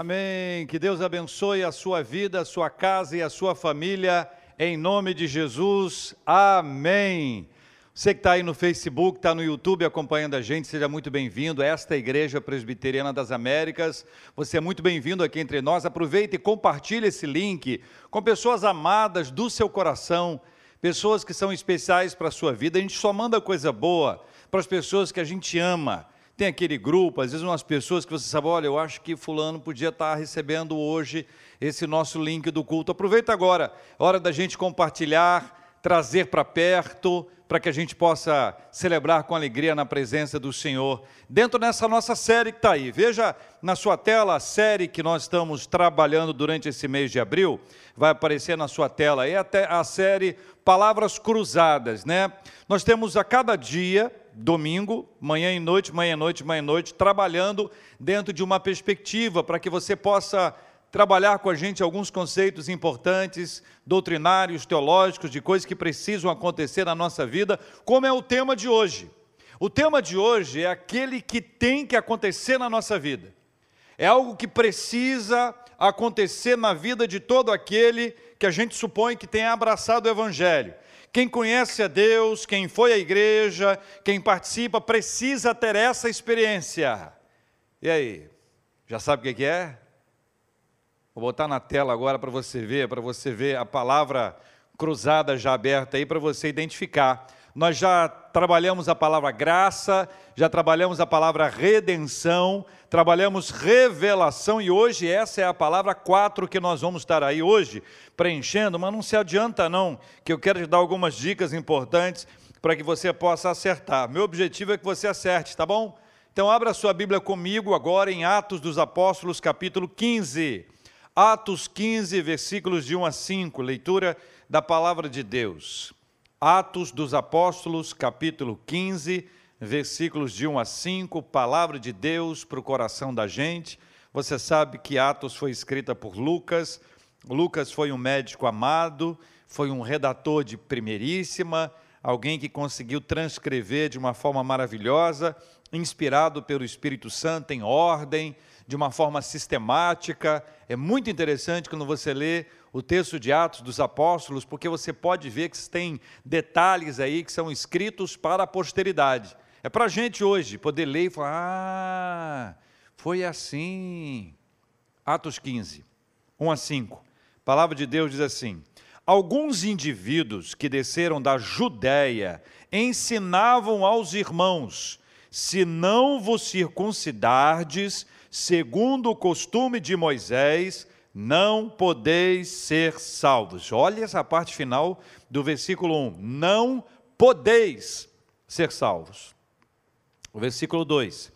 Amém. Que Deus abençoe a sua vida, a sua casa e a sua família, em nome de Jesus. Amém. Você que está aí no Facebook, está no YouTube acompanhando a gente, seja muito bem-vindo. Esta é a Igreja Presbiteriana das Américas. Você é muito bem-vindo aqui entre nós. Aproveite e compartilhe esse link com pessoas amadas do seu coração, pessoas que são especiais para a sua vida. A gente só manda coisa boa para as pessoas que a gente ama. Tem aquele grupo, às vezes umas pessoas que você sabe, olha, eu acho que fulano podia estar recebendo hoje esse nosso link do culto. Aproveita agora, é hora da gente compartilhar, trazer para perto, para que a gente possa celebrar com alegria na presença do Senhor. Dentro dessa nossa série que está aí, veja na sua tela a série que nós estamos trabalhando durante esse mês de abril, vai aparecer na sua tela aí, até a série Palavras Cruzadas, né? Nós temos a cada dia domingo, manhã e noite, manhã e noite, manhã e noite, trabalhando dentro de uma perspectiva para que você possa trabalhar com a gente alguns conceitos importantes, doutrinários, teológicos, de coisas que precisam acontecer na nossa vida, como é o tema de hoje. O tema de hoje é aquele que tem que acontecer na nossa vida. É algo que precisa acontecer na vida de todo aquele que a gente supõe que tenha abraçado o Evangelho. Quem conhece a Deus, quem foi à igreja, quem participa, precisa ter essa experiência. E aí, já sabe o que é? Vou botar na tela agora para você ver, para você ver a palavra cruzada já aberta aí para você identificar. Nós já trabalhamos a palavra graça, já trabalhamos a palavra redenção, trabalhamos revelação e hoje essa é a palavra 4 que nós vamos estar aí hoje preenchendo, mas não se adianta não, que eu quero te dar algumas dicas importantes para que você possa acertar. Meu objetivo é que você acerte, tá bom? Então abra sua Bíblia comigo agora em Atos dos Apóstolos, capítulo 15. Atos 15, versículos de 1 a 5, leitura da palavra de Deus. Atos dos Apóstolos, capítulo 15, versículos de 1 a 5, palavra de Deus para o coração da gente. Você sabe que Atos foi escrita por Lucas. Lucas foi um médico amado, foi um redator de primeiríssima, alguém que conseguiu transcrever de uma forma maravilhosa, inspirado pelo Espírito Santo em ordem, de uma forma sistemática. É muito interessante quando você lê o texto de Atos dos Apóstolos, porque você pode ver que tem detalhes aí que são escritos para a posteridade. É para a gente hoje poder ler e falar: ah, foi assim. Atos 15, 1 a 5. A palavra de Deus diz assim: Alguns indivíduos que desceram da Judéia ensinavam aos irmãos: se não vos circuncidardes, segundo o costume de Moisés, não podeis ser salvos. Olha essa parte final do versículo 1. Não podeis ser salvos. O versículo 2.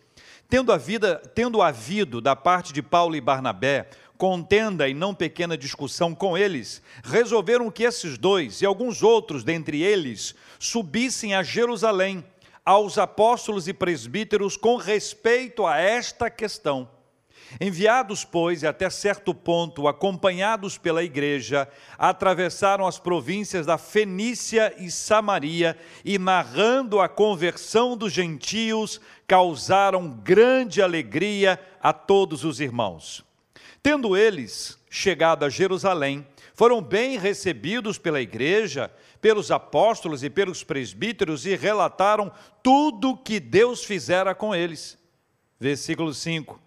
Tendo, a vida, tendo havido da parte de Paulo e Barnabé contenda e não pequena discussão com eles, resolveram que esses dois e alguns outros dentre eles subissem a Jerusalém aos apóstolos e presbíteros com respeito a esta questão. Enviados, pois, e até certo ponto acompanhados pela igreja, atravessaram as províncias da Fenícia e Samaria e, narrando a conversão dos gentios, causaram grande alegria a todos os irmãos. Tendo eles chegado a Jerusalém, foram bem recebidos pela igreja, pelos apóstolos e pelos presbíteros e relataram tudo que Deus fizera com eles. Versículo 5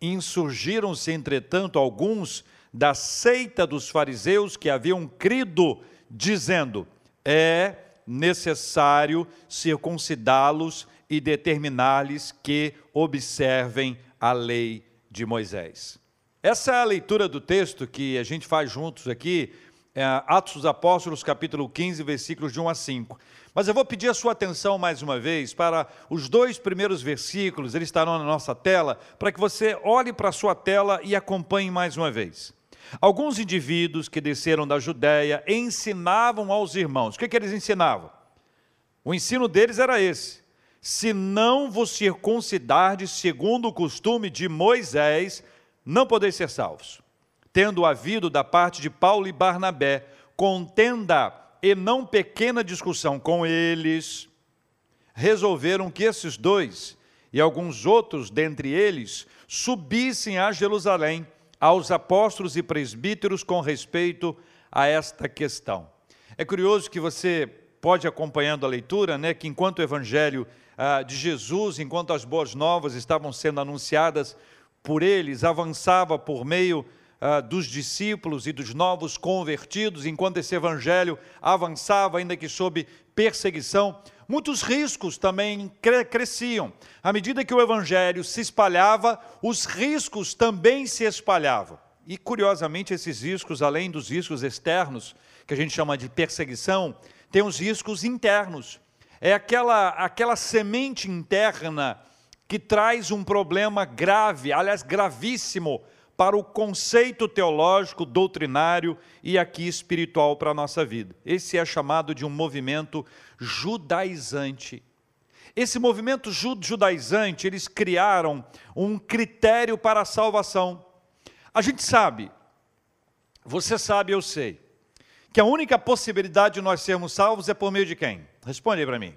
Insurgiram-se, entretanto, alguns da seita dos fariseus que haviam crido, dizendo: é necessário circuncidá-los e determinar-lhes que observem a lei de Moisés. Essa é a leitura do texto que a gente faz juntos aqui, é Atos dos Apóstolos, capítulo 15, versículos de 1 a 5. Mas eu vou pedir a sua atenção mais uma vez para os dois primeiros versículos, eles estarão na nossa tela, para que você olhe para a sua tela e acompanhe mais uma vez. Alguns indivíduos que desceram da Judéia ensinavam aos irmãos. O que, que eles ensinavam? O ensino deles era esse: se não vos circuncidardes segundo o costume de Moisés, não podeis ser salvos. Tendo havido da parte de Paulo e Barnabé contenda e não pequena discussão com eles, resolveram que esses dois e alguns outros dentre eles subissem a Jerusalém aos apóstolos e presbíteros com respeito a esta questão. É curioso que você pode acompanhando a leitura, né, que enquanto o evangelho ah, de Jesus, enquanto as boas novas estavam sendo anunciadas por eles, avançava por meio ah, dos discípulos e dos novos convertidos, enquanto esse evangelho avançava, ainda que sob perseguição, muitos riscos também cre cresciam. À medida que o evangelho se espalhava, os riscos também se espalhavam. E curiosamente, esses riscos, além dos riscos externos, que a gente chama de perseguição, tem os riscos internos. É aquela, aquela semente interna que traz um problema grave, aliás, gravíssimo, para o conceito teológico, doutrinário e aqui espiritual para a nossa vida. Esse é chamado de um movimento judaizante. Esse movimento judaizante, eles criaram um critério para a salvação. A gente sabe, você sabe, eu sei, que a única possibilidade de nós sermos salvos é por meio de quem? Responde aí para mim.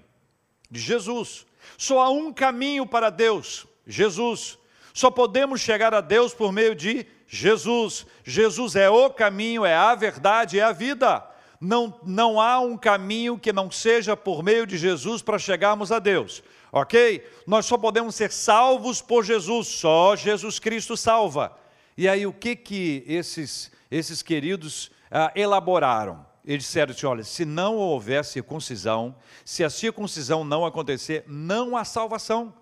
De Jesus. Só há um caminho para Deus, Jesus. Só podemos chegar a Deus por meio de Jesus. Jesus é o caminho, é a verdade, é a vida. Não, não há um caminho que não seja por meio de Jesus para chegarmos a Deus, ok? Nós só podemos ser salvos por Jesus, só Jesus Cristo salva. E aí, o que que esses, esses queridos ah, elaboraram. Eles disseram assim: olha, se não houver circuncisão, se a circuncisão não acontecer, não há salvação.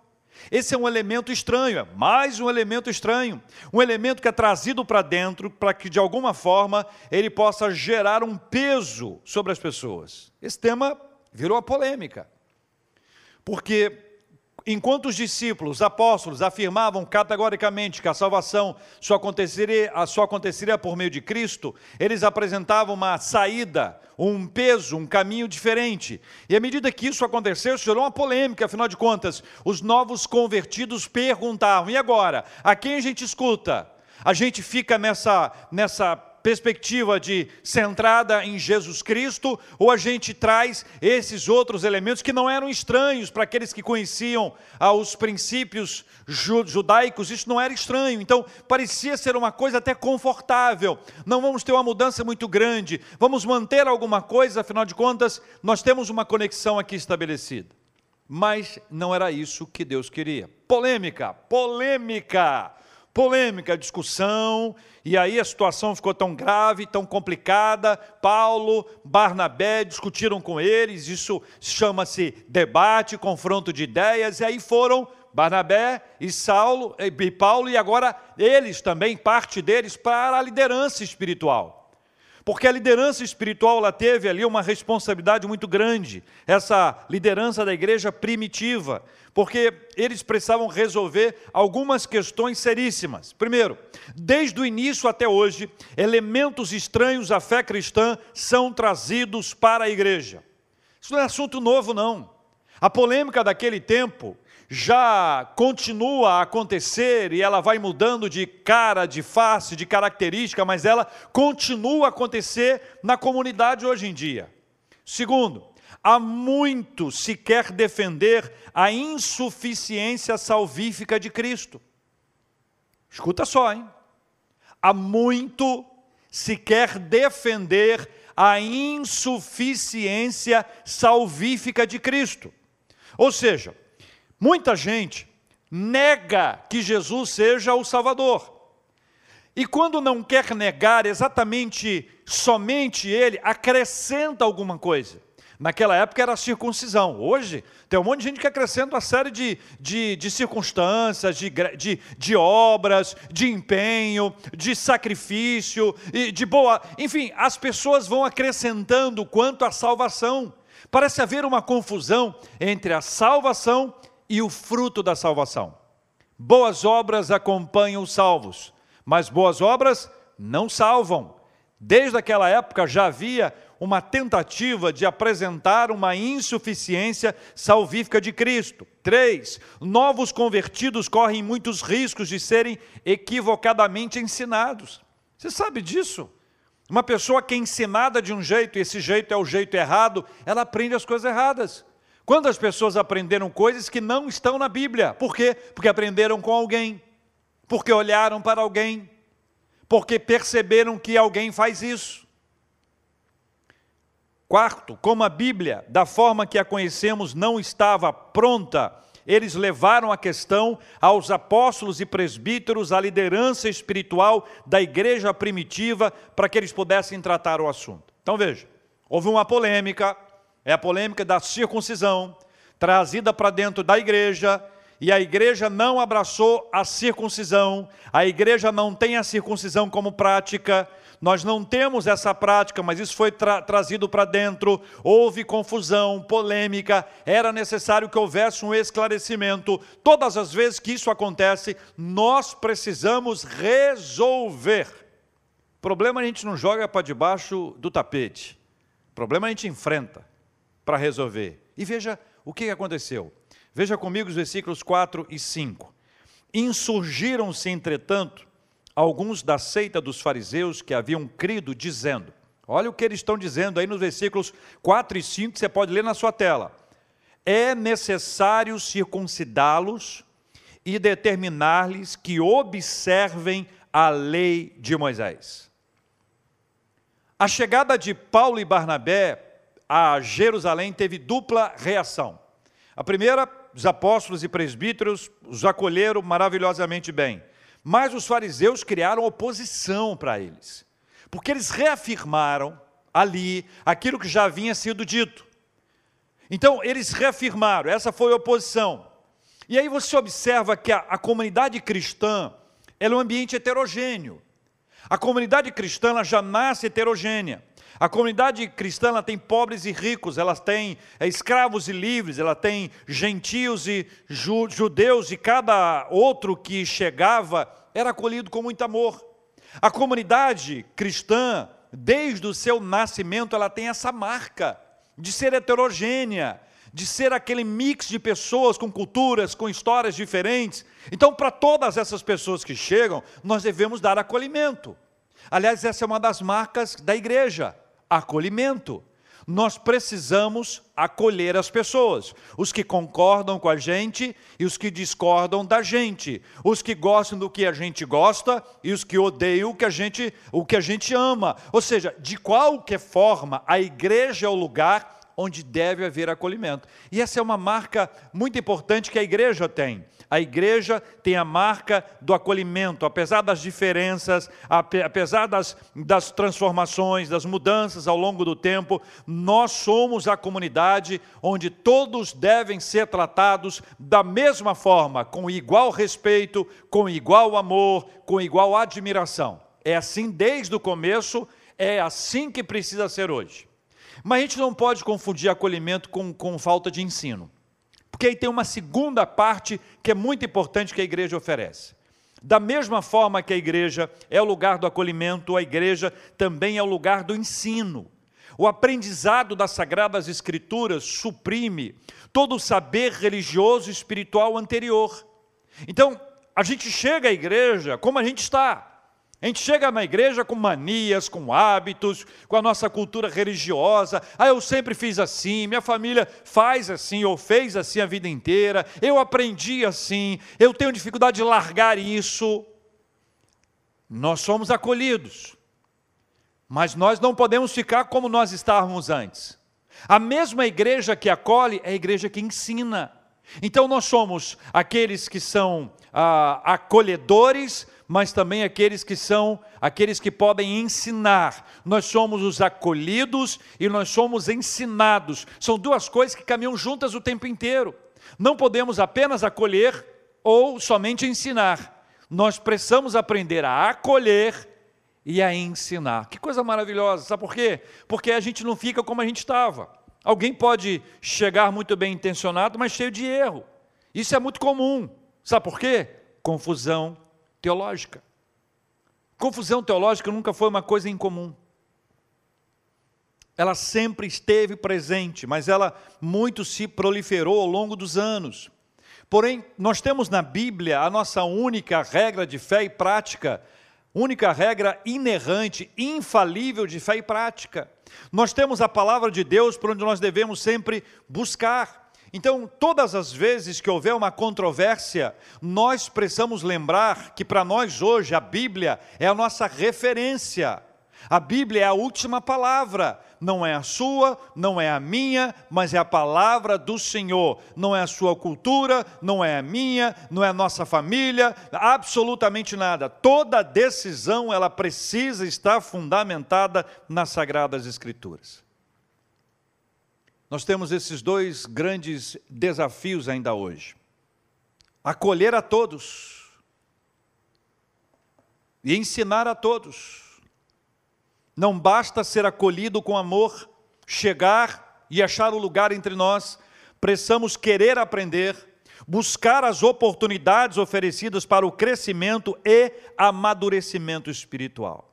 Esse é um elemento estranho, é mais um elemento estranho, um elemento que é trazido para dentro para que de alguma forma ele possa gerar um peso sobre as pessoas. Esse tema virou a polêmica, porque Enquanto os discípulos, apóstolos, afirmavam categoricamente que a salvação só aconteceria, só aconteceria por meio de Cristo, eles apresentavam uma saída, um peso, um caminho diferente. E à medida que isso aconteceu, gerou uma polêmica, afinal de contas, os novos convertidos perguntavam: e agora? A quem a gente escuta? A gente fica nessa, nessa perspectiva de centrada em Jesus Cristo, ou a gente traz esses outros elementos que não eram estranhos para aqueles que conheciam os princípios judaicos, isso não era estranho, então parecia ser uma coisa até confortável. Não vamos ter uma mudança muito grande, vamos manter alguma coisa, afinal de contas, nós temos uma conexão aqui estabelecida. Mas não era isso que Deus queria. Polêmica, polêmica polêmica, discussão, e aí a situação ficou tão grave, tão complicada. Paulo, Barnabé discutiram com eles, isso chama-se debate, confronto de ideias, e aí foram Barnabé e Saulo e Paulo, e agora eles também, parte deles, para a liderança espiritual porque a liderança espiritual ela teve ali uma responsabilidade muito grande, essa liderança da igreja primitiva, porque eles precisavam resolver algumas questões seríssimas. Primeiro, desde o início até hoje, elementos estranhos à fé cristã são trazidos para a igreja. Isso não é assunto novo, não. A polêmica daquele tempo já continua a acontecer e ela vai mudando de cara, de face, de característica, mas ela continua a acontecer na comunidade hoje em dia. Segundo, há muito se quer defender a insuficiência salvífica de Cristo. Escuta só, hein? Há muito se quer defender a insuficiência salvífica de Cristo. Ou seja, Muita gente nega que Jesus seja o Salvador. E quando não quer negar exatamente somente Ele, acrescenta alguma coisa. Naquela época era a circuncisão. Hoje tem um monte de gente que acrescenta uma série de, de, de circunstâncias, de, de, de, obras, de empenho, de sacrifício, de boa. Enfim, as pessoas vão acrescentando quanto à salvação. Parece haver uma confusão entre a salvação e o fruto da salvação. Boas obras acompanham os salvos, mas boas obras não salvam. Desde aquela época já havia uma tentativa de apresentar uma insuficiência salvífica de Cristo. Três, novos convertidos correm muitos riscos de serem equivocadamente ensinados. Você sabe disso? Uma pessoa que é ensinada de um jeito, e esse jeito é o jeito errado, ela aprende as coisas erradas. Quantas pessoas aprenderam coisas que não estão na Bíblia? Por quê? Porque aprenderam com alguém, porque olharam para alguém, porque perceberam que alguém faz isso. Quarto, como a Bíblia, da forma que a conhecemos, não estava pronta, eles levaram a questão aos apóstolos e presbíteros, à liderança espiritual da igreja primitiva, para que eles pudessem tratar o assunto. Então veja, houve uma polêmica, é a polêmica da circuncisão, trazida para dentro da igreja, e a igreja não abraçou a circuncisão, a igreja não tem a circuncisão como prática, nós não temos essa prática, mas isso foi tra trazido para dentro, houve confusão, polêmica, era necessário que houvesse um esclarecimento. Todas as vezes que isso acontece, nós precisamos resolver. Problema a gente não joga para debaixo do tapete, problema a gente enfrenta para resolver. E veja o que aconteceu. Veja comigo os versículos 4 e 5. Insurgiram-se, entretanto, alguns da seita dos fariseus que haviam crido, dizendo: Olha o que eles estão dizendo aí nos versículos 4 e 5, que você pode ler na sua tela. É necessário circuncidá-los e determinar-lhes que observem a lei de Moisés. A chegada de Paulo e Barnabé a Jerusalém teve dupla reação. A primeira, os apóstolos e presbíteros os acolheram maravilhosamente bem. Mas os fariseus criaram oposição para eles, porque eles reafirmaram ali aquilo que já havia sido dito. Então, eles reafirmaram, essa foi a oposição. E aí você observa que a, a comunidade cristã é um ambiente heterogêneo. A comunidade cristã já nasce heterogênea. A comunidade cristã tem pobres e ricos, ela tem é, escravos e livres, ela tem gentios e ju, judeus, e cada outro que chegava era acolhido com muito amor. A comunidade cristã, desde o seu nascimento, ela tem essa marca de ser heterogênea, de ser aquele mix de pessoas com culturas, com histórias diferentes. Então, para todas essas pessoas que chegam, nós devemos dar acolhimento. Aliás, essa é uma das marcas da igreja: acolhimento nós precisamos acolher as pessoas, os que concordam com a gente e os que discordam da gente, os que gostam do que a gente gosta e os que odeiam o que a gente, o que a gente ama. Ou seja, de qualquer forma, a igreja é o lugar onde deve haver acolhimento. E essa é uma marca muito importante que a igreja tem. A igreja tem a marca do acolhimento, apesar das diferenças, apesar das, das transformações, das mudanças ao longo do tempo, nós somos a comunidade onde todos devem ser tratados da mesma forma, com igual respeito, com igual amor, com igual admiração. É assim desde o começo, é assim que precisa ser hoje. Mas a gente não pode confundir acolhimento com, com falta de ensino. Porque aí tem uma segunda parte que é muito importante que a igreja oferece. Da mesma forma que a igreja é o lugar do acolhimento, a igreja também é o lugar do ensino. O aprendizado das sagradas escrituras suprime todo o saber religioso e espiritual anterior. Então, a gente chega à igreja como a gente está. A gente chega na igreja com manias, com hábitos, com a nossa cultura religiosa. Ah, eu sempre fiz assim, minha família faz assim ou fez assim a vida inteira. Eu aprendi assim, eu tenho dificuldade de largar isso. Nós somos acolhidos, mas nós não podemos ficar como nós estávamos antes. A mesma igreja que acolhe é a igreja que ensina. Então nós somos aqueles que são ah, acolhedores, mas também aqueles que são aqueles que podem ensinar. Nós somos os acolhidos e nós somos ensinados. São duas coisas que caminham juntas o tempo inteiro. Não podemos apenas acolher ou somente ensinar. Nós precisamos aprender a acolher e a ensinar. Que coisa maravilhosa, sabe por quê? Porque a gente não fica como a gente estava. Alguém pode chegar muito bem intencionado, mas cheio de erro. Isso é muito comum. Sabe por quê? Confusão teológica. Confusão teológica nunca foi uma coisa incomum. Ela sempre esteve presente, mas ela muito se proliferou ao longo dos anos. Porém, nós temos na Bíblia a nossa única regra de fé e prática, única regra inerrante, infalível de fé e prática. Nós temos a palavra de Deus por onde nós devemos sempre buscar. Então, todas as vezes que houver uma controvérsia, nós precisamos lembrar que para nós hoje a Bíblia é a nossa referência. A Bíblia é a última palavra, não é a sua, não é a minha, mas é a palavra do Senhor. Não é a sua cultura, não é a minha, não é a nossa família, absolutamente nada. Toda decisão ela precisa estar fundamentada nas sagradas escrituras. Nós temos esses dois grandes desafios ainda hoje. Acolher a todos e ensinar a todos não basta ser acolhido com amor, chegar e achar o lugar entre nós, precisamos querer aprender, buscar as oportunidades oferecidas para o crescimento e amadurecimento espiritual.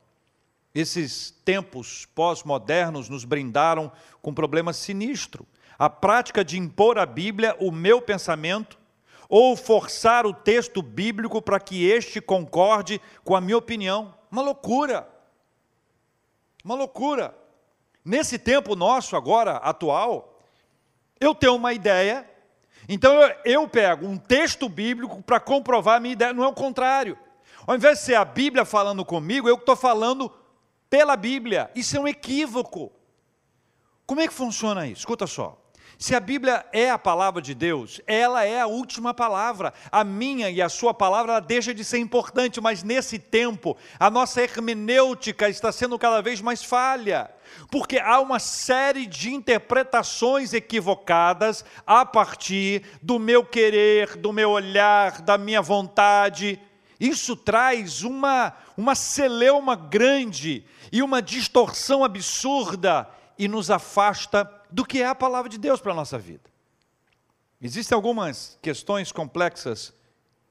Esses tempos pós-modernos nos brindaram com um problema sinistro. A prática de impor à Bíblia o meu pensamento ou forçar o texto bíblico para que este concorde com a minha opinião. Uma loucura. Uma loucura. Nesse tempo nosso agora, atual, eu tenho uma ideia, então eu, eu pego um texto bíblico para comprovar a minha ideia, não é o contrário. Ao invés de ser a Bíblia falando comigo, eu estou falando pela Bíblia. Isso é um equívoco. Como é que funciona isso? Escuta só. Se a Bíblia é a palavra de Deus, ela é a última palavra. A minha e a sua palavra deixa de ser importante, mas nesse tempo a nossa hermenêutica está sendo cada vez mais falha, porque há uma série de interpretações equivocadas a partir do meu querer, do meu olhar, da minha vontade. Isso traz uma, uma celeuma grande e uma distorção absurda e nos afasta do que é a palavra de Deus para a nossa vida. Existem algumas questões complexas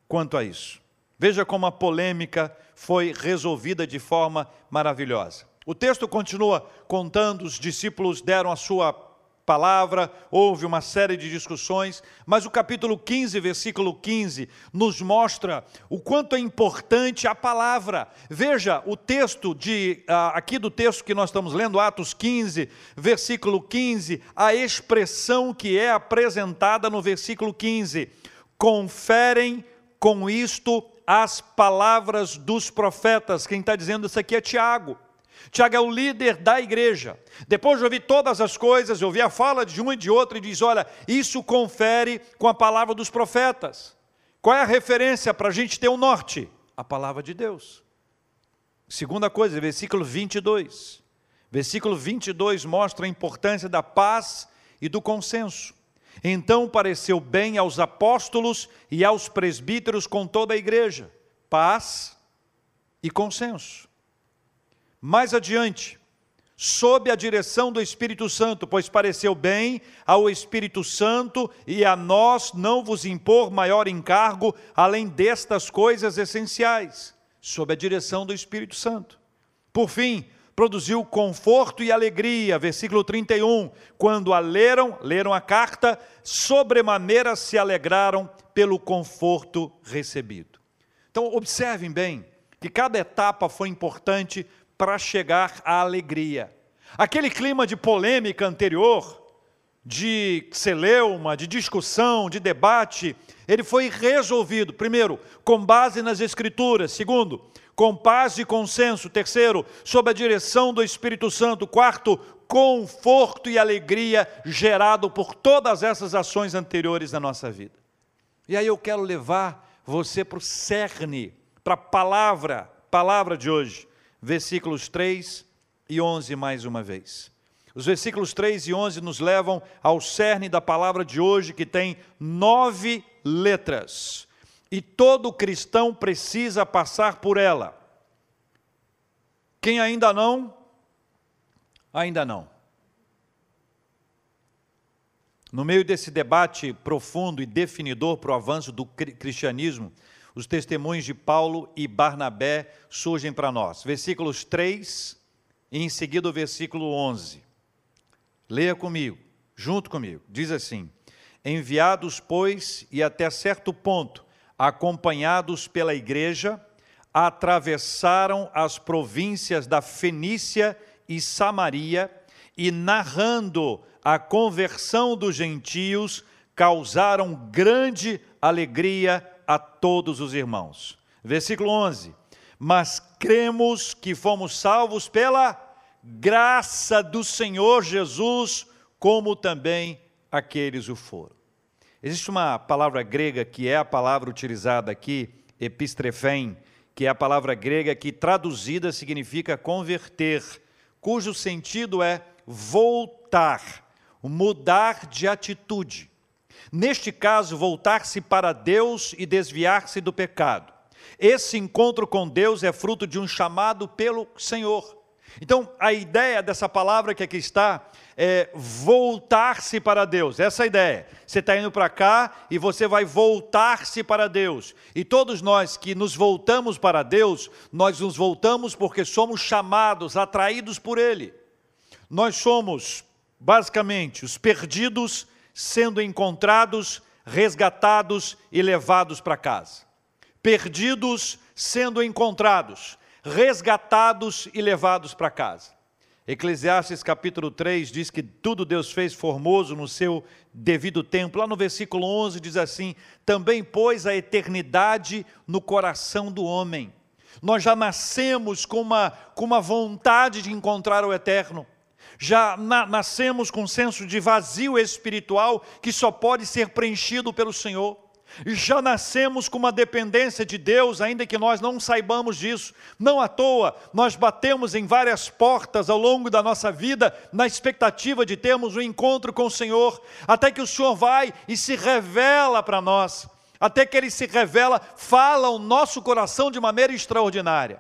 quanto a isso. Veja como a polêmica foi resolvida de forma maravilhosa. O texto continua contando, os discípulos deram a sua palavra, houve uma série de discussões, mas o capítulo 15, versículo 15, nos mostra o quanto é importante a palavra. Veja o texto de ah, aqui do texto que nós estamos lendo, Atos 15, versículo 15, a expressão que é apresentada no versículo 15: conferem com isto as palavras dos profetas. Quem está dizendo isso aqui é Tiago. Tiago é o líder da igreja. Depois de ouvir todas as coisas, ouvir a fala de um e de outro, e diz: Olha, isso confere com a palavra dos profetas. Qual é a referência para a gente ter o um norte? A palavra de Deus. Segunda coisa, versículo 22. Versículo 22 mostra a importância da paz e do consenso. Então pareceu bem aos apóstolos e aos presbíteros com toda a igreja. Paz e consenso. Mais adiante, sob a direção do Espírito Santo, pois pareceu bem ao Espírito Santo e a nós não vos impor maior encargo além destas coisas essenciais, sob a direção do Espírito Santo. Por fim, produziu conforto e alegria, versículo 31, quando a leram, leram a carta, sobremaneira se alegraram pelo conforto recebido. Então, observem bem que cada etapa foi importante para chegar à alegria. Aquele clima de polêmica anterior, de celeuma, de discussão, de debate, ele foi resolvido, primeiro, com base nas Escrituras, segundo, com paz e consenso, terceiro, sob a direção do Espírito Santo, quarto, conforto e alegria gerado por todas essas ações anteriores na nossa vida. E aí eu quero levar você para o cerne, para a palavra, palavra de hoje versículos 3 e 11 mais uma vez. Os versículos 3 e 11 nos levam ao cerne da palavra de hoje, que tem nove letras. E todo cristão precisa passar por ela. Quem ainda não, ainda não. No meio desse debate profundo e definidor para o avanço do cristianismo, os testemunhos de Paulo e Barnabé surgem para nós. Versículos 3 e em seguida o versículo 11. Leia comigo, junto comigo. Diz assim: Enviados, pois, e até certo ponto, acompanhados pela igreja, atravessaram as províncias da Fenícia e Samaria e narrando a conversão dos gentios, causaram grande alegria a todos os irmãos. Versículo 11: Mas cremos que fomos salvos pela graça do Senhor Jesus, como também aqueles o foram. Existe uma palavra grega que é a palavra utilizada aqui, epistrefém, que é a palavra grega que traduzida significa converter, cujo sentido é voltar, mudar de atitude. Neste caso, voltar-se para Deus e desviar-se do pecado. Esse encontro com Deus é fruto de um chamado pelo Senhor. Então, a ideia dessa palavra que aqui está é voltar-se para Deus. Essa é a ideia. Você está indo para cá e você vai voltar-se para Deus. E todos nós que nos voltamos para Deus, nós nos voltamos porque somos chamados, atraídos por Ele. Nós somos, basicamente, os perdidos sendo encontrados, resgatados e levados para casa. Perdidos sendo encontrados resgatados e levados para casa. Eclesiastes capítulo 3 diz que tudo Deus fez formoso no seu devido tempo. Lá no versículo 11 diz assim: Também pôs a eternidade no coração do homem. Nós já nascemos com uma, com uma vontade de encontrar o eterno. Já na, nascemos com um senso de vazio espiritual que só pode ser preenchido pelo Senhor já nascemos com uma dependência de Deus, ainda que nós não saibamos disso. Não à toa, nós batemos em várias portas ao longo da nossa vida, na expectativa de termos um encontro com o Senhor, até que o Senhor vai e se revela para nós, até que Ele se revela, fala o nosso coração de maneira extraordinária.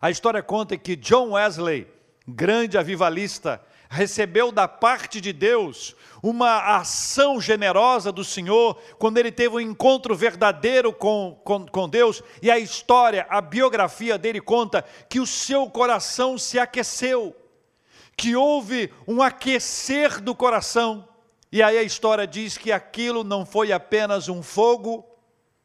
A história conta que John Wesley, grande avivalista, recebeu da parte de Deus uma ação generosa do Senhor, quando ele teve um encontro verdadeiro com, com, com Deus, e a história, a biografia dele conta que o seu coração se aqueceu, que houve um aquecer do coração, e aí a história diz que aquilo não foi apenas um fogo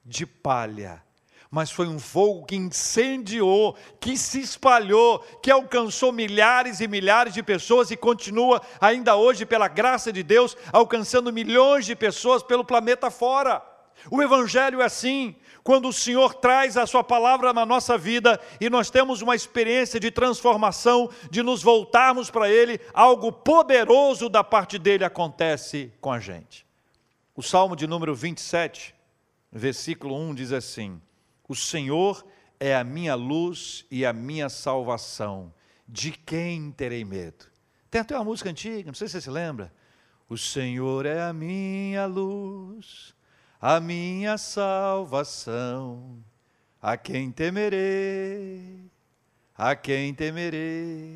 de palha, mas foi um fogo que incendiou, que se espalhou, que alcançou milhares e milhares de pessoas e continua ainda hoje, pela graça de Deus, alcançando milhões de pessoas pelo planeta fora. O Evangelho é assim, quando o Senhor traz a Sua palavra na nossa vida e nós temos uma experiência de transformação, de nos voltarmos para Ele, algo poderoso da parte dele acontece com a gente. O Salmo de número 27, versículo 1 diz assim: o Senhor é a minha luz e a minha salvação. De quem terei medo? Tem até uma música antiga, não sei se você se lembra. O Senhor é a minha luz, a minha salvação. A quem temerei? A quem temerei?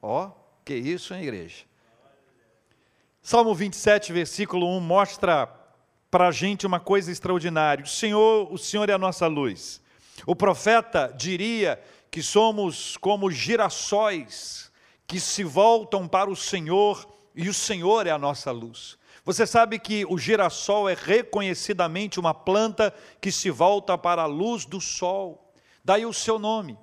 Ó, oh, que isso, hein, igreja? Salmo 27, versículo 1 mostra para a gente uma coisa extraordinária. O Senhor, o Senhor é a nossa luz. O profeta diria que somos como girassóis que se voltam para o Senhor e o Senhor é a nossa luz. Você sabe que o girassol é reconhecidamente uma planta que se volta para a luz do sol. Daí o seu nome.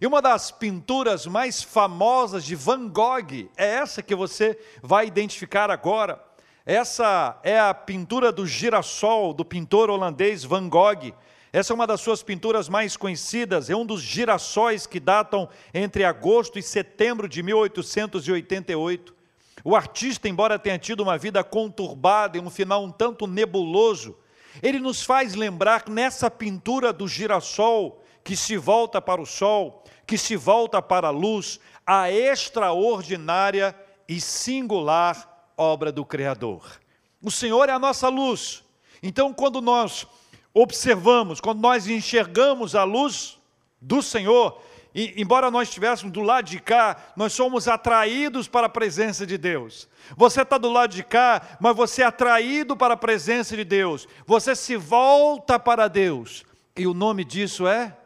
E uma das pinturas mais famosas de Van Gogh é essa que você vai identificar agora. Essa é a pintura do girassol do pintor holandês Van Gogh. Essa é uma das suas pinturas mais conhecidas, é um dos girassóis que datam entre agosto e setembro de 1888. O artista, embora tenha tido uma vida conturbada e um final um tanto nebuloso, ele nos faz lembrar nessa pintura do girassol que se volta para o sol, que se volta para a luz, a extraordinária e singular obra do Criador. O Senhor é a nossa luz. Então, quando nós observamos, quando nós enxergamos a luz do Senhor, e, embora nós estivéssemos do lado de cá, nós somos atraídos para a presença de Deus. Você está do lado de cá, mas você é atraído para a presença de Deus. Você se volta para Deus. E o nome disso é?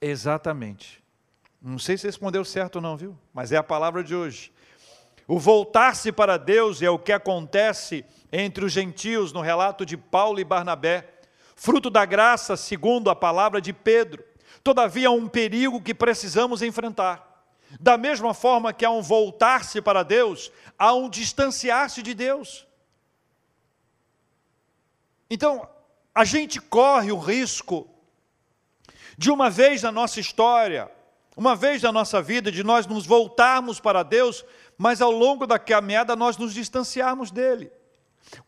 Exatamente. Não sei se respondeu certo ou não, viu? Mas é a palavra de hoje. O voltar-se para Deus é o que acontece entre os gentios no relato de Paulo e Barnabé, fruto da graça, segundo a palavra de Pedro. Todavia, há um perigo que precisamos enfrentar. Da mesma forma que há um voltar-se para Deus, há um distanciar-se de Deus. Então, a gente corre o risco de uma vez na nossa história, uma vez na nossa vida, de nós nos voltarmos para Deus, mas ao longo da caminhada nós nos distanciarmos dele.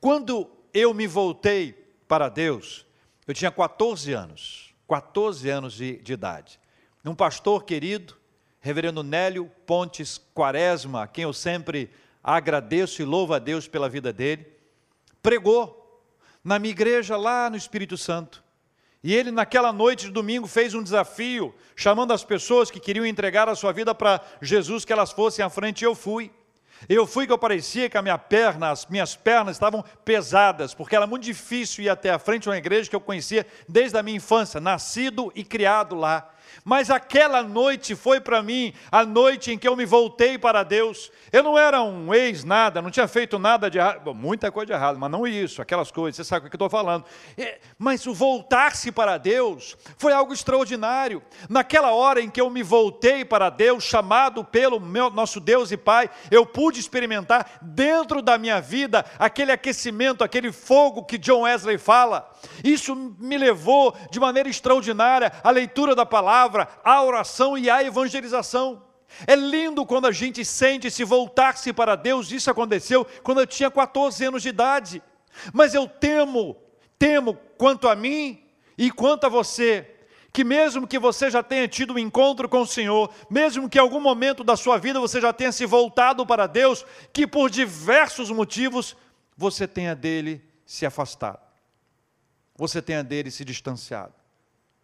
Quando eu me voltei para Deus, eu tinha 14 anos, 14 anos de, de idade. Um pastor querido, reverendo Nélio Pontes Quaresma, a quem eu sempre agradeço e louvo a Deus pela vida dele, pregou na minha igreja lá no Espírito Santo. E ele, naquela noite de domingo, fez um desafio, chamando as pessoas que queriam entregar a sua vida para Jesus, que elas fossem à frente, e eu fui. Eu fui que eu parecia que a minha perna, as minhas pernas estavam pesadas, porque era muito difícil ir até a frente de uma igreja que eu conhecia desde a minha infância, nascido e criado lá. Mas aquela noite foi para mim a noite em que eu me voltei para Deus. Eu não era um ex-nada, não tinha feito nada de errado, muita coisa de errado, mas não isso, aquelas coisas, você sabe o que eu estou falando. É, mas o voltar-se para Deus foi algo extraordinário. Naquela hora em que eu me voltei para Deus, chamado pelo meu, nosso Deus e Pai, eu pude experimentar dentro da minha vida aquele aquecimento, aquele fogo que John Wesley fala. Isso me levou de maneira extraordinária à leitura da palavra, à oração e à evangelização. É lindo quando a gente sente se voltar-se para Deus. Isso aconteceu quando eu tinha 14 anos de idade. Mas eu temo, temo quanto a mim e quanto a você, que mesmo que você já tenha tido um encontro com o Senhor, mesmo que em algum momento da sua vida você já tenha se voltado para Deus, que por diversos motivos você tenha dele se afastado. Você tenha dele se distanciado.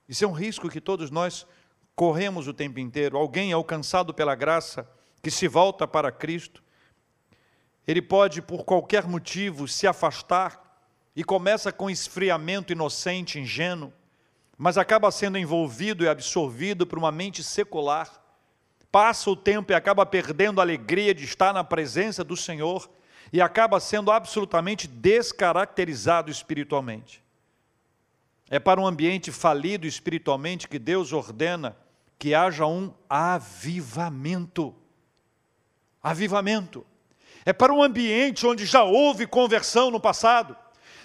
Isso é um risco que todos nós corremos o tempo inteiro. Alguém alcançado pela graça, que se volta para Cristo, ele pode, por qualquer motivo, se afastar e começa com esfriamento inocente, ingênuo, mas acaba sendo envolvido e absorvido por uma mente secular. Passa o tempo e acaba perdendo a alegria de estar na presença do Senhor e acaba sendo absolutamente descaracterizado espiritualmente. É para um ambiente falido espiritualmente que Deus ordena que haja um avivamento. Avivamento. É para um ambiente onde já houve conversão no passado.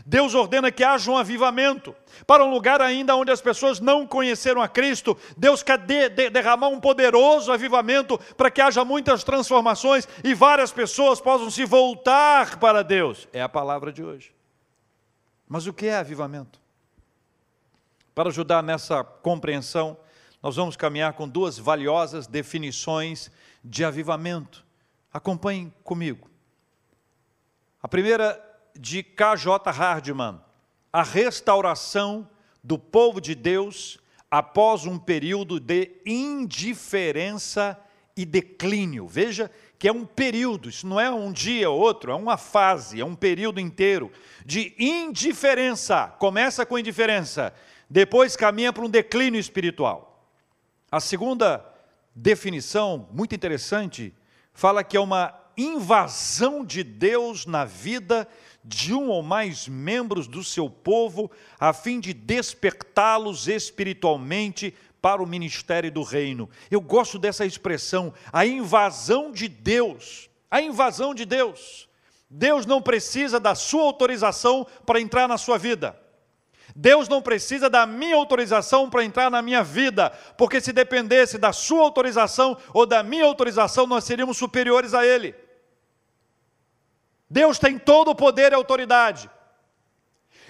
Deus ordena que haja um avivamento. Para um lugar ainda onde as pessoas não conheceram a Cristo, Deus quer de, de, derramar um poderoso avivamento para que haja muitas transformações e várias pessoas possam se voltar para Deus. É a palavra de hoje. Mas o que é avivamento? Para ajudar nessa compreensão, nós vamos caminhar com duas valiosas definições de avivamento. Acompanhem comigo. A primeira de K.J. Hardman, a restauração do povo de Deus após um período de indiferença e declínio. Veja que é um período, isso não é um dia ou outro, é uma fase, é um período inteiro de indiferença. Começa com indiferença, depois caminha para um declínio espiritual. A segunda definição, muito interessante, fala que é uma invasão de Deus na vida de um ou mais membros do seu povo, a fim de despertá-los espiritualmente para o ministério do reino. Eu gosto dessa expressão, a invasão de Deus. A invasão de Deus. Deus não precisa da sua autorização para entrar na sua vida. Deus não precisa da minha autorização para entrar na minha vida, porque se dependesse da sua autorização ou da minha autorização, nós seríamos superiores a Ele. Deus tem todo o poder e autoridade.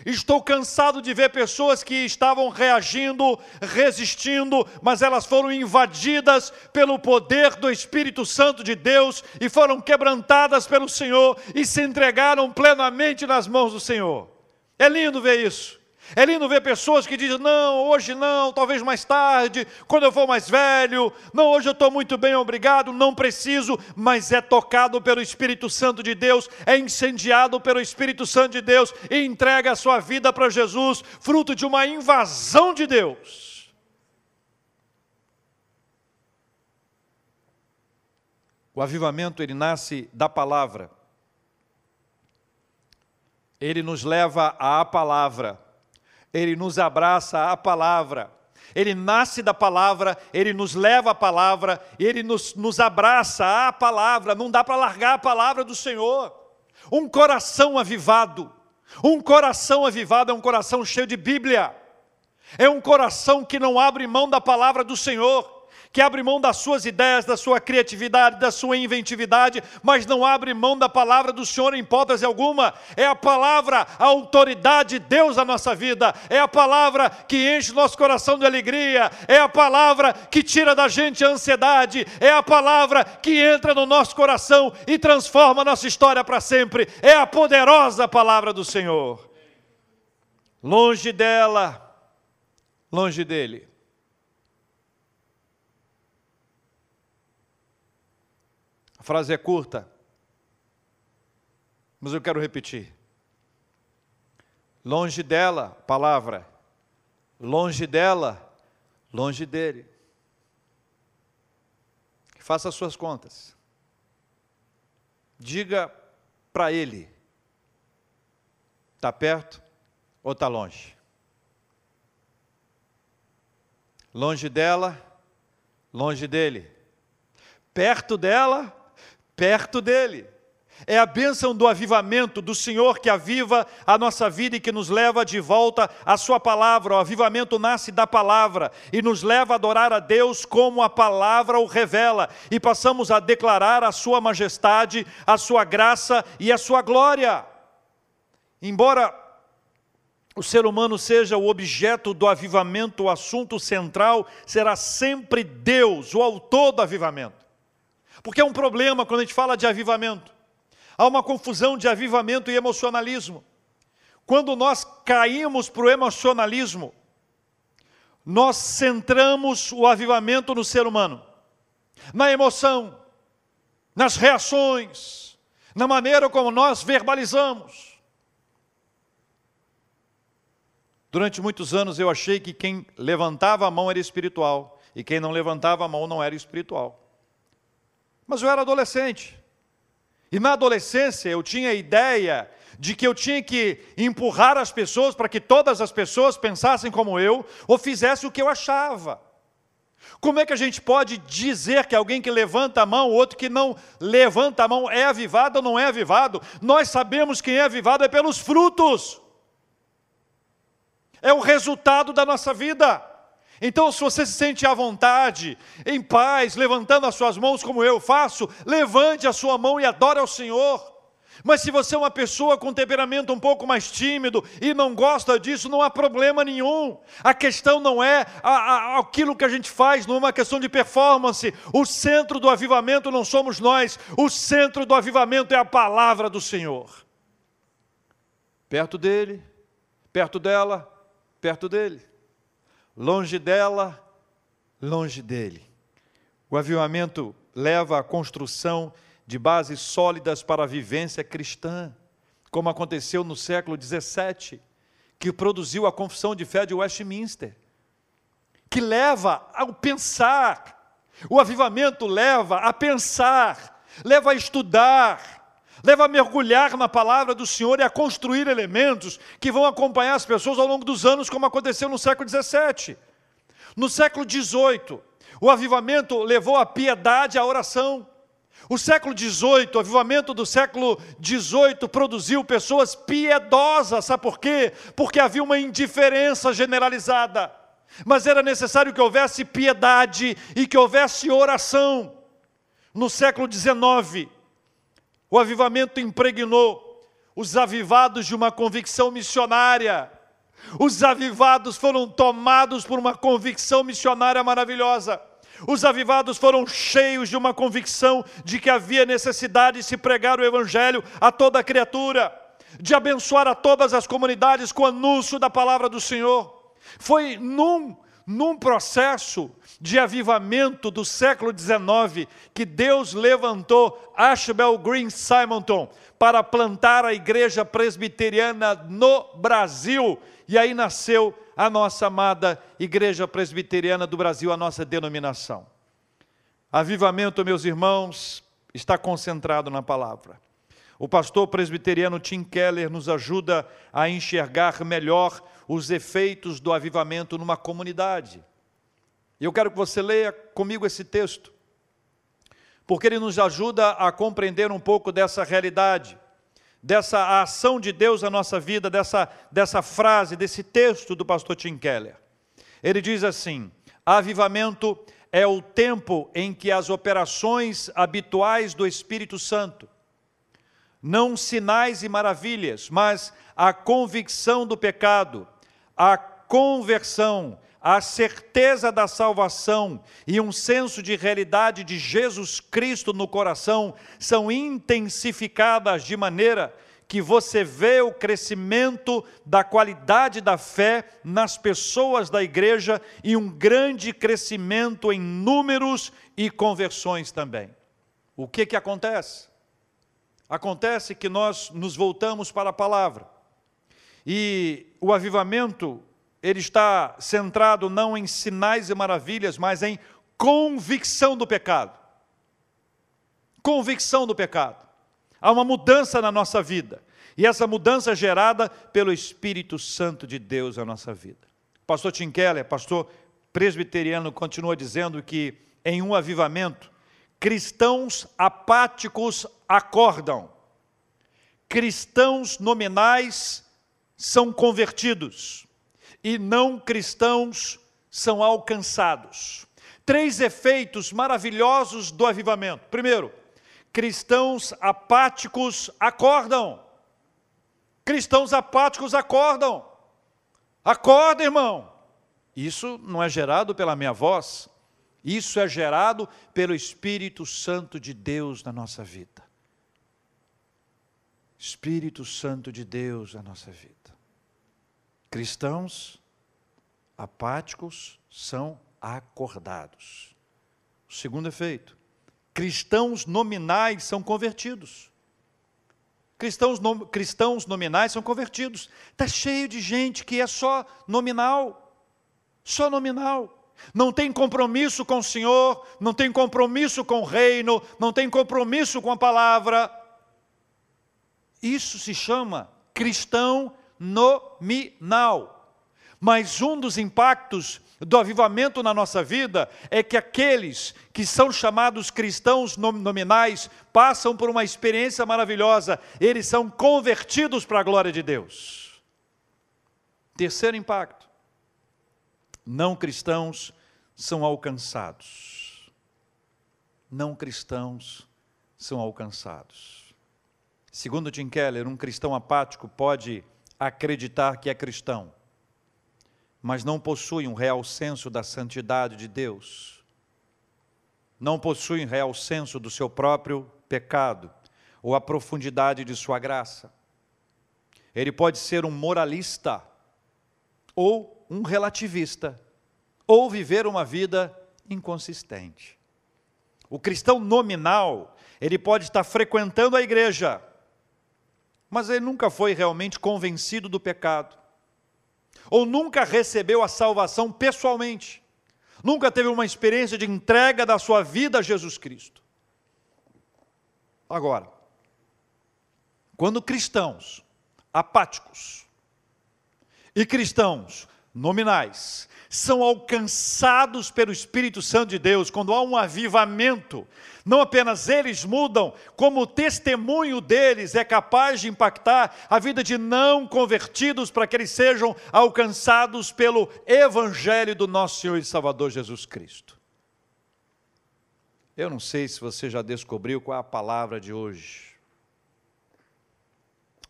Estou cansado de ver pessoas que estavam reagindo, resistindo, mas elas foram invadidas pelo poder do Espírito Santo de Deus e foram quebrantadas pelo Senhor e se entregaram plenamente nas mãos do Senhor. É lindo ver isso. É lindo ver pessoas que dizem: não, hoje não, talvez mais tarde, quando eu for mais velho. Não, hoje eu estou muito bem, obrigado, não preciso, mas é tocado pelo Espírito Santo de Deus, é incendiado pelo Espírito Santo de Deus e entrega a sua vida para Jesus, fruto de uma invasão de Deus. O avivamento ele nasce da palavra. Ele nos leva à palavra ele nos abraça à palavra. Ele nasce da palavra, ele nos leva à palavra, ele nos, nos abraça à palavra. Não dá para largar a palavra do Senhor. Um coração avivado, Um coração avivado é um coração cheio de Bíblia. É um coração que não abre mão da palavra do Senhor que abre mão das suas ideias, da sua criatividade, da sua inventividade, mas não abre mão da palavra do Senhor em hipótese alguma. É a palavra, a autoridade de Deus na nossa vida, é a palavra que enche nosso coração de alegria, é a palavra que tira da gente a ansiedade, é a palavra que entra no nosso coração e transforma a nossa história para sempre. É a poderosa palavra do Senhor. Longe dela, longe dele. A frase é curta, mas eu quero repetir. Longe dela, palavra, longe dela, longe dele. Faça as suas contas. Diga para ele: está perto ou está longe? Longe dela, longe dele. Perto dela, perto dele. É a bênção do avivamento do Senhor que aviva a nossa vida e que nos leva de volta à Sua palavra. O avivamento nasce da palavra e nos leva a adorar a Deus como a palavra o revela, e passamos a declarar a Sua majestade, a Sua graça e a Sua glória. Embora o ser humano seja o objeto do avivamento, o assunto central será sempre Deus, o autor do avivamento. Porque é um problema quando a gente fala de avivamento. Há uma confusão de avivamento e emocionalismo. Quando nós caímos para o emocionalismo, nós centramos o avivamento no ser humano, na emoção, nas reações, na maneira como nós verbalizamos. Durante muitos anos eu achei que quem levantava a mão era espiritual e quem não levantava a mão não era espiritual. Mas eu era adolescente. E na adolescência eu tinha a ideia de que eu tinha que empurrar as pessoas para que todas as pessoas pensassem como eu ou fizessem o que eu achava. Como é que a gente pode dizer que alguém que levanta a mão, outro que não levanta a mão, é avivado ou não é avivado? Nós sabemos quem é avivado é pelos frutos, é o resultado da nossa vida. Então, se você se sente à vontade, em paz, levantando as suas mãos como eu faço, levante a sua mão e adore ao Senhor. Mas se você é uma pessoa com temperamento um pouco mais tímido e não gosta disso, não há problema nenhum. A questão não é a, a, aquilo que a gente faz, não é uma questão de performance. O centro do avivamento não somos nós, o centro do avivamento é a palavra do Senhor. Perto dele, perto dela, perto dele longe dela, longe dele. O avivamento leva à construção de bases sólidas para a vivência cristã, como aconteceu no século XVII, que produziu a Confissão de Fé de Westminster, que leva ao pensar. O avivamento leva a pensar, leva a estudar, leva a mergulhar na palavra do Senhor e a construir elementos que vão acompanhar as pessoas ao longo dos anos, como aconteceu no século XVII. No século XVIII, o avivamento levou a piedade à oração. O século XVIII, o avivamento do século XVIII produziu pessoas piedosas, sabe por quê? Porque havia uma indiferença generalizada. Mas era necessário que houvesse piedade e que houvesse oração. No século XIX, o avivamento impregnou os avivados de uma convicção missionária. Os avivados foram tomados por uma convicção missionária maravilhosa. Os avivados foram cheios de uma convicção de que havia necessidade de se pregar o Evangelho a toda criatura, de abençoar a todas as comunidades com o anúncio da palavra do Senhor. Foi num, num processo de avivamento do século XIX que Deus levantou Ashbel Green Simonton para plantar a igreja presbiteriana no Brasil. E aí nasceu a nossa amada Igreja Presbiteriana do Brasil, a nossa denominação. Avivamento, meus irmãos, está concentrado na palavra. O pastor presbiteriano Tim Keller nos ajuda a enxergar melhor os efeitos do avivamento numa comunidade. E eu quero que você leia comigo esse texto, porque ele nos ajuda a compreender um pouco dessa realidade. dessa ação de Deus na nossa vida, dessa, dessa frase, desse texto do pastor Tim Keller. Ele diz assim: avivamento é o tempo em que as operações habituais do Espírito Santo, não sinais e maravilhas, mas a convicção do pecado, a conversão, a certeza da salvação e um senso de realidade de Jesus Cristo no coração são intensificadas de maneira que você vê o crescimento da qualidade da fé nas pessoas da igreja e um grande crescimento em números e conversões também. O que que acontece? Acontece que nós nos voltamos para a palavra. E o avivamento ele está centrado não em sinais e maravilhas, mas em convicção do pecado. Convicção do pecado. Há uma mudança na nossa vida. E essa mudança é gerada pelo Espírito Santo de Deus na nossa vida. Pastor Tim Keller, pastor presbiteriano, continua dizendo que em um avivamento, cristãos apáticos acordam, cristãos nominais são convertidos e não cristãos são alcançados. Três efeitos maravilhosos do avivamento. Primeiro, cristãos apáticos acordam. Cristãos apáticos acordam. Acorda, irmão. Isso não é gerado pela minha voz, isso é gerado pelo Espírito Santo de Deus na nossa vida. Espírito Santo de Deus na nossa vida. Cristãos apáticos são acordados. O segundo efeito, cristãos nominais são convertidos. Cristãos, nom, cristãos nominais são convertidos. Está cheio de gente que é só nominal, só nominal. Não tem compromisso com o Senhor, não tem compromisso com o reino, não tem compromisso com a palavra. Isso se chama cristão nominal. Mas um dos impactos do avivamento na nossa vida é que aqueles que são chamados cristãos nominais passam por uma experiência maravilhosa, eles são convertidos para a glória de Deus. Terceiro impacto: não cristãos são alcançados. Não cristãos são alcançados. Segundo Tim Keller, um cristão apático pode acreditar que é cristão, mas não possui um real senso da santidade de Deus, não possui um real senso do seu próprio pecado ou a profundidade de sua graça. Ele pode ser um moralista ou um relativista, ou viver uma vida inconsistente. O cristão nominal, ele pode estar frequentando a igreja, mas ele nunca foi realmente convencido do pecado, ou nunca recebeu a salvação pessoalmente, nunca teve uma experiência de entrega da sua vida a Jesus Cristo. Agora, quando cristãos apáticos e cristãos nominais são alcançados pelo Espírito Santo de Deus, quando há um avivamento, não apenas eles mudam, como o testemunho deles é capaz de impactar a vida de não convertidos para que eles sejam alcançados pelo Evangelho do nosso Senhor e Salvador Jesus Cristo. Eu não sei se você já descobriu qual é a palavra de hoje.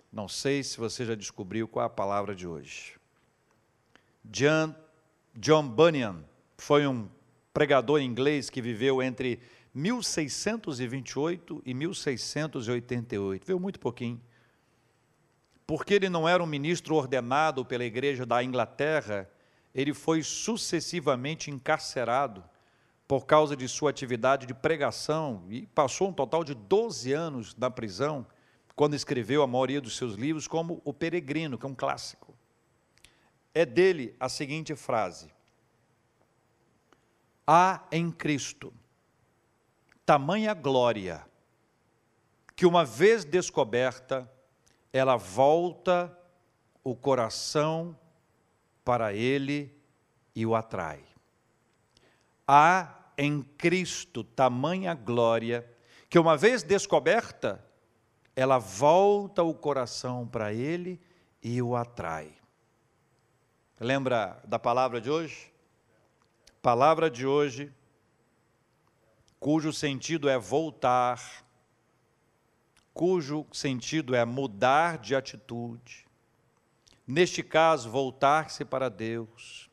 Não sei se você já descobriu qual é a palavra de hoje. John, John Bunyan foi um pregador inglês que viveu entre 1628 e 1688, veio muito pouquinho. Porque ele não era um ministro ordenado pela igreja da Inglaterra, ele foi sucessivamente encarcerado por causa de sua atividade de pregação e passou um total de 12 anos na prisão, quando escreveu a maioria dos seus livros, como O Peregrino, que é um clássico é dele a seguinte frase: Há em Cristo tamanha glória que, uma vez descoberta, ela volta o coração para ele e o atrai. Há em Cristo tamanha glória que, uma vez descoberta, ela volta o coração para ele e o atrai. Lembra da palavra de hoje? Palavra de hoje, cujo sentido é voltar, cujo sentido é mudar de atitude. Neste caso, voltar-se para Deus,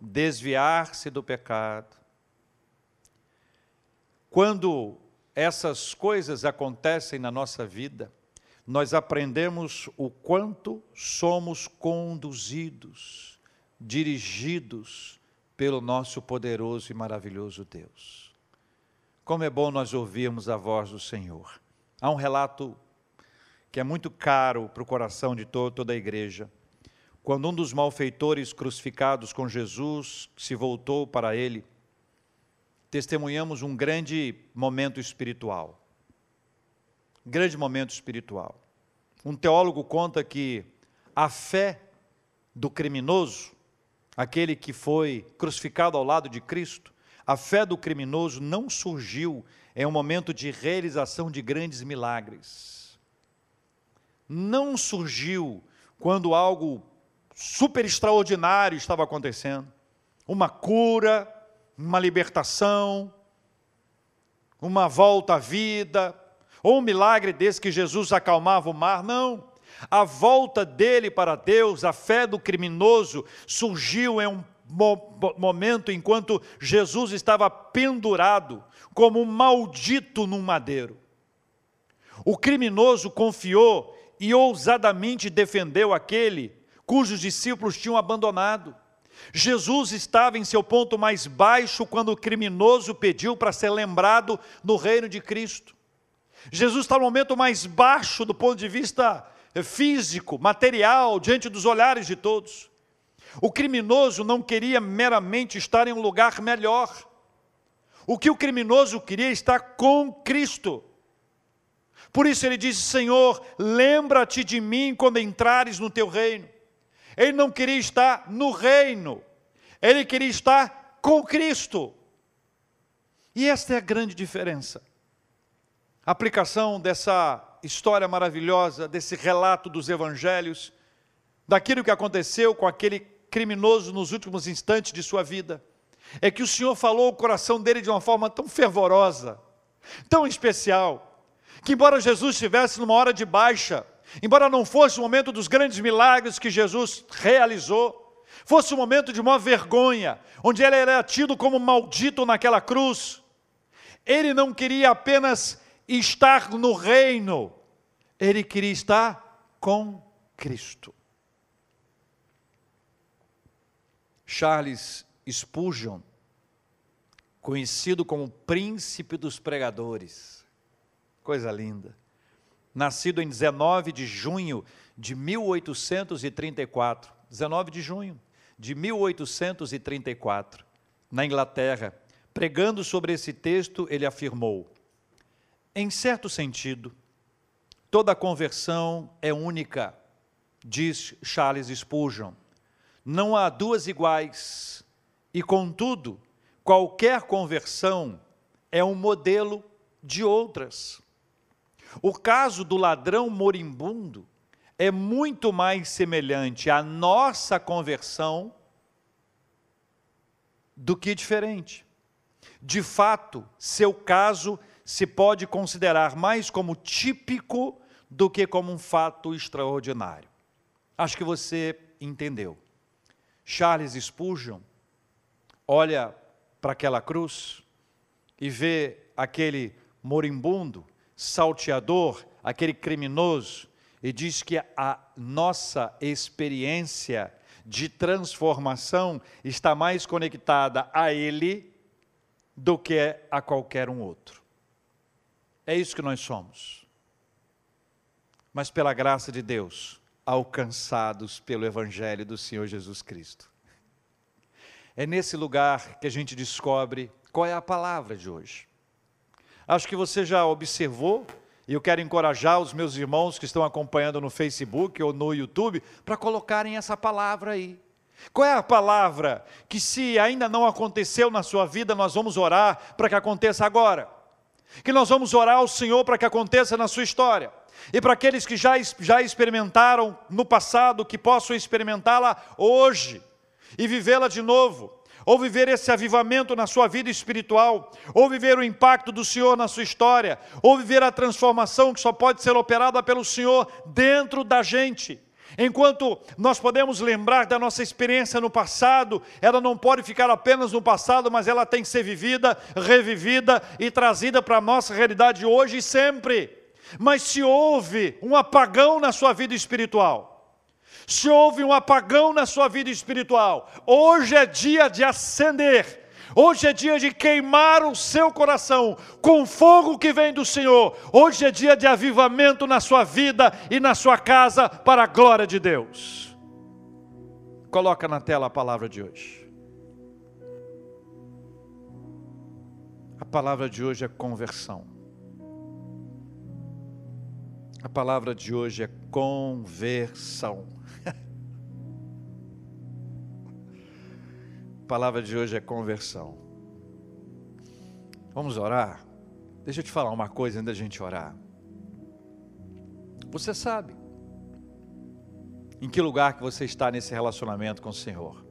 desviar-se do pecado. Quando essas coisas acontecem na nossa vida, nós aprendemos o quanto somos conduzidos, dirigidos pelo nosso poderoso e maravilhoso Deus. Como é bom nós ouvirmos a voz do Senhor. Há um relato que é muito caro para o coração de toda a igreja. Quando um dos malfeitores crucificados com Jesus se voltou para ele, testemunhamos um grande momento espiritual grande momento espiritual. Um teólogo conta que a fé do criminoso, aquele que foi crucificado ao lado de Cristo, a fé do criminoso não surgiu em um momento de realização de grandes milagres. Não surgiu quando algo super extraordinário estava acontecendo. Uma cura, uma libertação, uma volta à vida, ou um milagre desse que Jesus acalmava o mar, não. A volta dele para Deus, a fé do criminoso, surgiu em um momento enquanto Jesus estava pendurado como um maldito num madeiro. O criminoso confiou e ousadamente defendeu aquele cujos discípulos tinham abandonado. Jesus estava em seu ponto mais baixo quando o criminoso pediu para ser lembrado no reino de Cristo. Jesus está no momento mais baixo do ponto de vista físico, material, diante dos olhares de todos. O criminoso não queria meramente estar em um lugar melhor. O que o criminoso queria estar com Cristo. Por isso ele disse: Senhor, lembra-te de mim quando entrares no teu reino. Ele não queria estar no reino, ele queria estar com Cristo. E esta é a grande diferença aplicação dessa história maravilhosa, desse relato dos evangelhos, daquilo que aconteceu com aquele criminoso nos últimos instantes de sua vida, é que o Senhor falou o coração dele de uma forma tão fervorosa, tão especial, que embora Jesus estivesse numa hora de baixa, embora não fosse o momento dos grandes milagres que Jesus realizou, fosse um momento de uma vergonha, onde ele era tido como maldito naquela cruz, ele não queria apenas estar no reino, ele queria estar com Cristo. Charles Spurgeon, conhecido como príncipe dos pregadores, coisa linda, nascido em 19 de junho de 1834, 19 de junho de 1834, na Inglaterra, pregando sobre esse texto, ele afirmou: em certo sentido, toda conversão é única, diz Charles Spurgeon. Não há duas iguais, e contudo, qualquer conversão é um modelo de outras. O caso do ladrão moribundo é muito mais semelhante à nossa conversão do que diferente. De fato, seu caso se pode considerar mais como típico do que como um fato extraordinário. Acho que você entendeu. Charles Spurgeon olha para aquela cruz e vê aquele moribundo, salteador, aquele criminoso, e diz que a nossa experiência de transformação está mais conectada a ele do que a qualquer um outro. É isso que nós somos. Mas pela graça de Deus, alcançados pelo Evangelho do Senhor Jesus Cristo. É nesse lugar que a gente descobre qual é a palavra de hoje. Acho que você já observou, e eu quero encorajar os meus irmãos que estão acompanhando no Facebook ou no YouTube para colocarem essa palavra aí. Qual é a palavra que, se ainda não aconteceu na sua vida, nós vamos orar para que aconteça agora? Que nós vamos orar ao Senhor para que aconteça na sua história. E para aqueles que já, já experimentaram no passado, que possam experimentá-la hoje e vivê-la de novo, ou viver esse avivamento na sua vida espiritual, ou viver o impacto do Senhor na sua história, ou viver a transformação que só pode ser operada pelo Senhor dentro da gente. Enquanto nós podemos lembrar da nossa experiência no passado, ela não pode ficar apenas no passado, mas ela tem que ser vivida, revivida e trazida para a nossa realidade hoje e sempre. Mas se houve um apagão na sua vida espiritual, se houve um apagão na sua vida espiritual, hoje é dia de acender Hoje é dia de queimar o seu coração com fogo que vem do Senhor. Hoje é dia de avivamento na sua vida e na sua casa para a glória de Deus. Coloca na tela a palavra de hoje. A palavra de hoje é conversão. A palavra de hoje é conversão. A palavra de hoje é conversão. Vamos orar? Deixa eu te falar uma coisa antes da gente orar. Você sabe em que lugar que você está nesse relacionamento com o Senhor.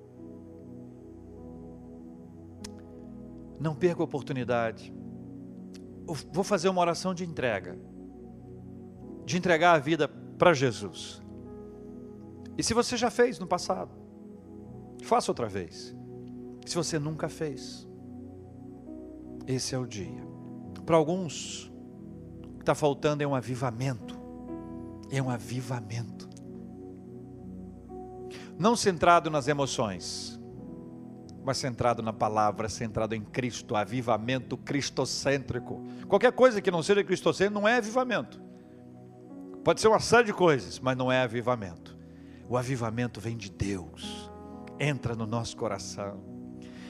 Não perca a oportunidade. Vou fazer uma oração de entrega. De entregar a vida para Jesus. E se você já fez no passado, faça outra vez. Se você nunca fez, esse é o dia. Para alguns, o que está faltando é um avivamento. É um avivamento. Não centrado nas emoções, mas centrado na palavra, centrado em Cristo, avivamento cristocêntrico. Qualquer coisa que não seja cristocêntrico não é avivamento. Pode ser uma série de coisas, mas não é avivamento. O avivamento vem de Deus, entra no nosso coração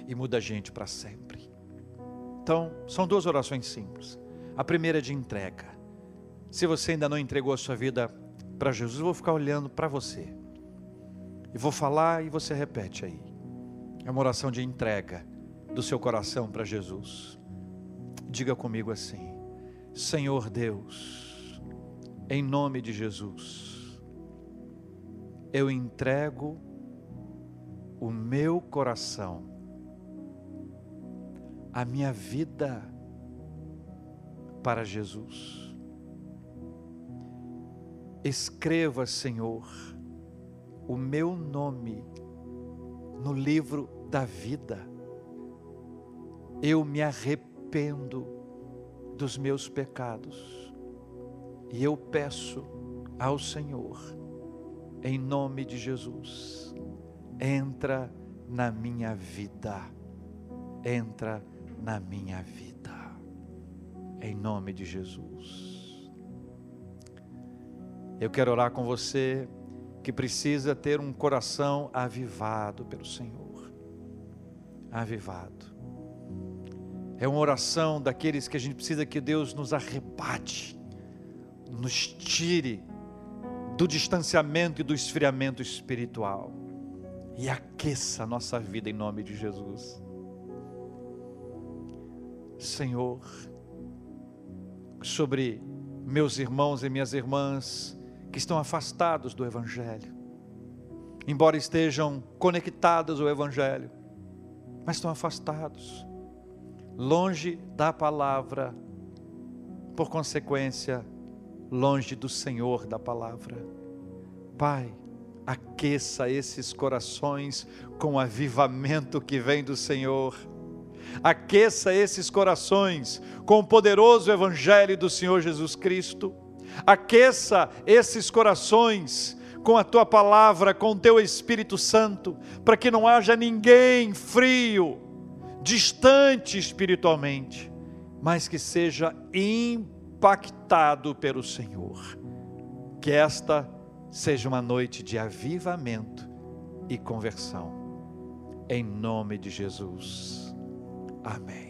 e muda a gente para sempre. Então, são duas orações simples. A primeira é de entrega. Se você ainda não entregou a sua vida para Jesus, eu vou ficar olhando para você. E vou falar e você repete aí. É uma oração de entrega do seu coração para Jesus. Diga comigo assim: Senhor Deus, em nome de Jesus, eu entrego o meu coração a minha vida para Jesus. Escreva, Senhor, o meu nome no livro da vida. Eu me arrependo dos meus pecados e eu peço ao Senhor, em nome de Jesus, entra na minha vida, entra na minha vida, em nome de Jesus. Eu quero orar com você que precisa ter um coração avivado pelo Senhor. Avivado. É uma oração daqueles que a gente precisa que Deus nos arrebate, nos tire do distanciamento e do esfriamento espiritual e aqueça a nossa vida em nome de Jesus. Senhor, sobre meus irmãos e minhas irmãs que estão afastados do Evangelho, embora estejam conectados ao Evangelho, mas estão afastados, longe da palavra, por consequência, longe do Senhor da palavra. Pai, aqueça esses corações com o avivamento que vem do Senhor aqueça esses corações com o poderoso Evangelho do Senhor Jesus Cristo, aqueça esses corações com a tua palavra, com o teu Espírito Santo, para que não haja ninguém frio, distante espiritualmente, mas que seja impactado pelo Senhor. Que esta seja uma noite de avivamento e conversão. Em nome de Jesus. Amém.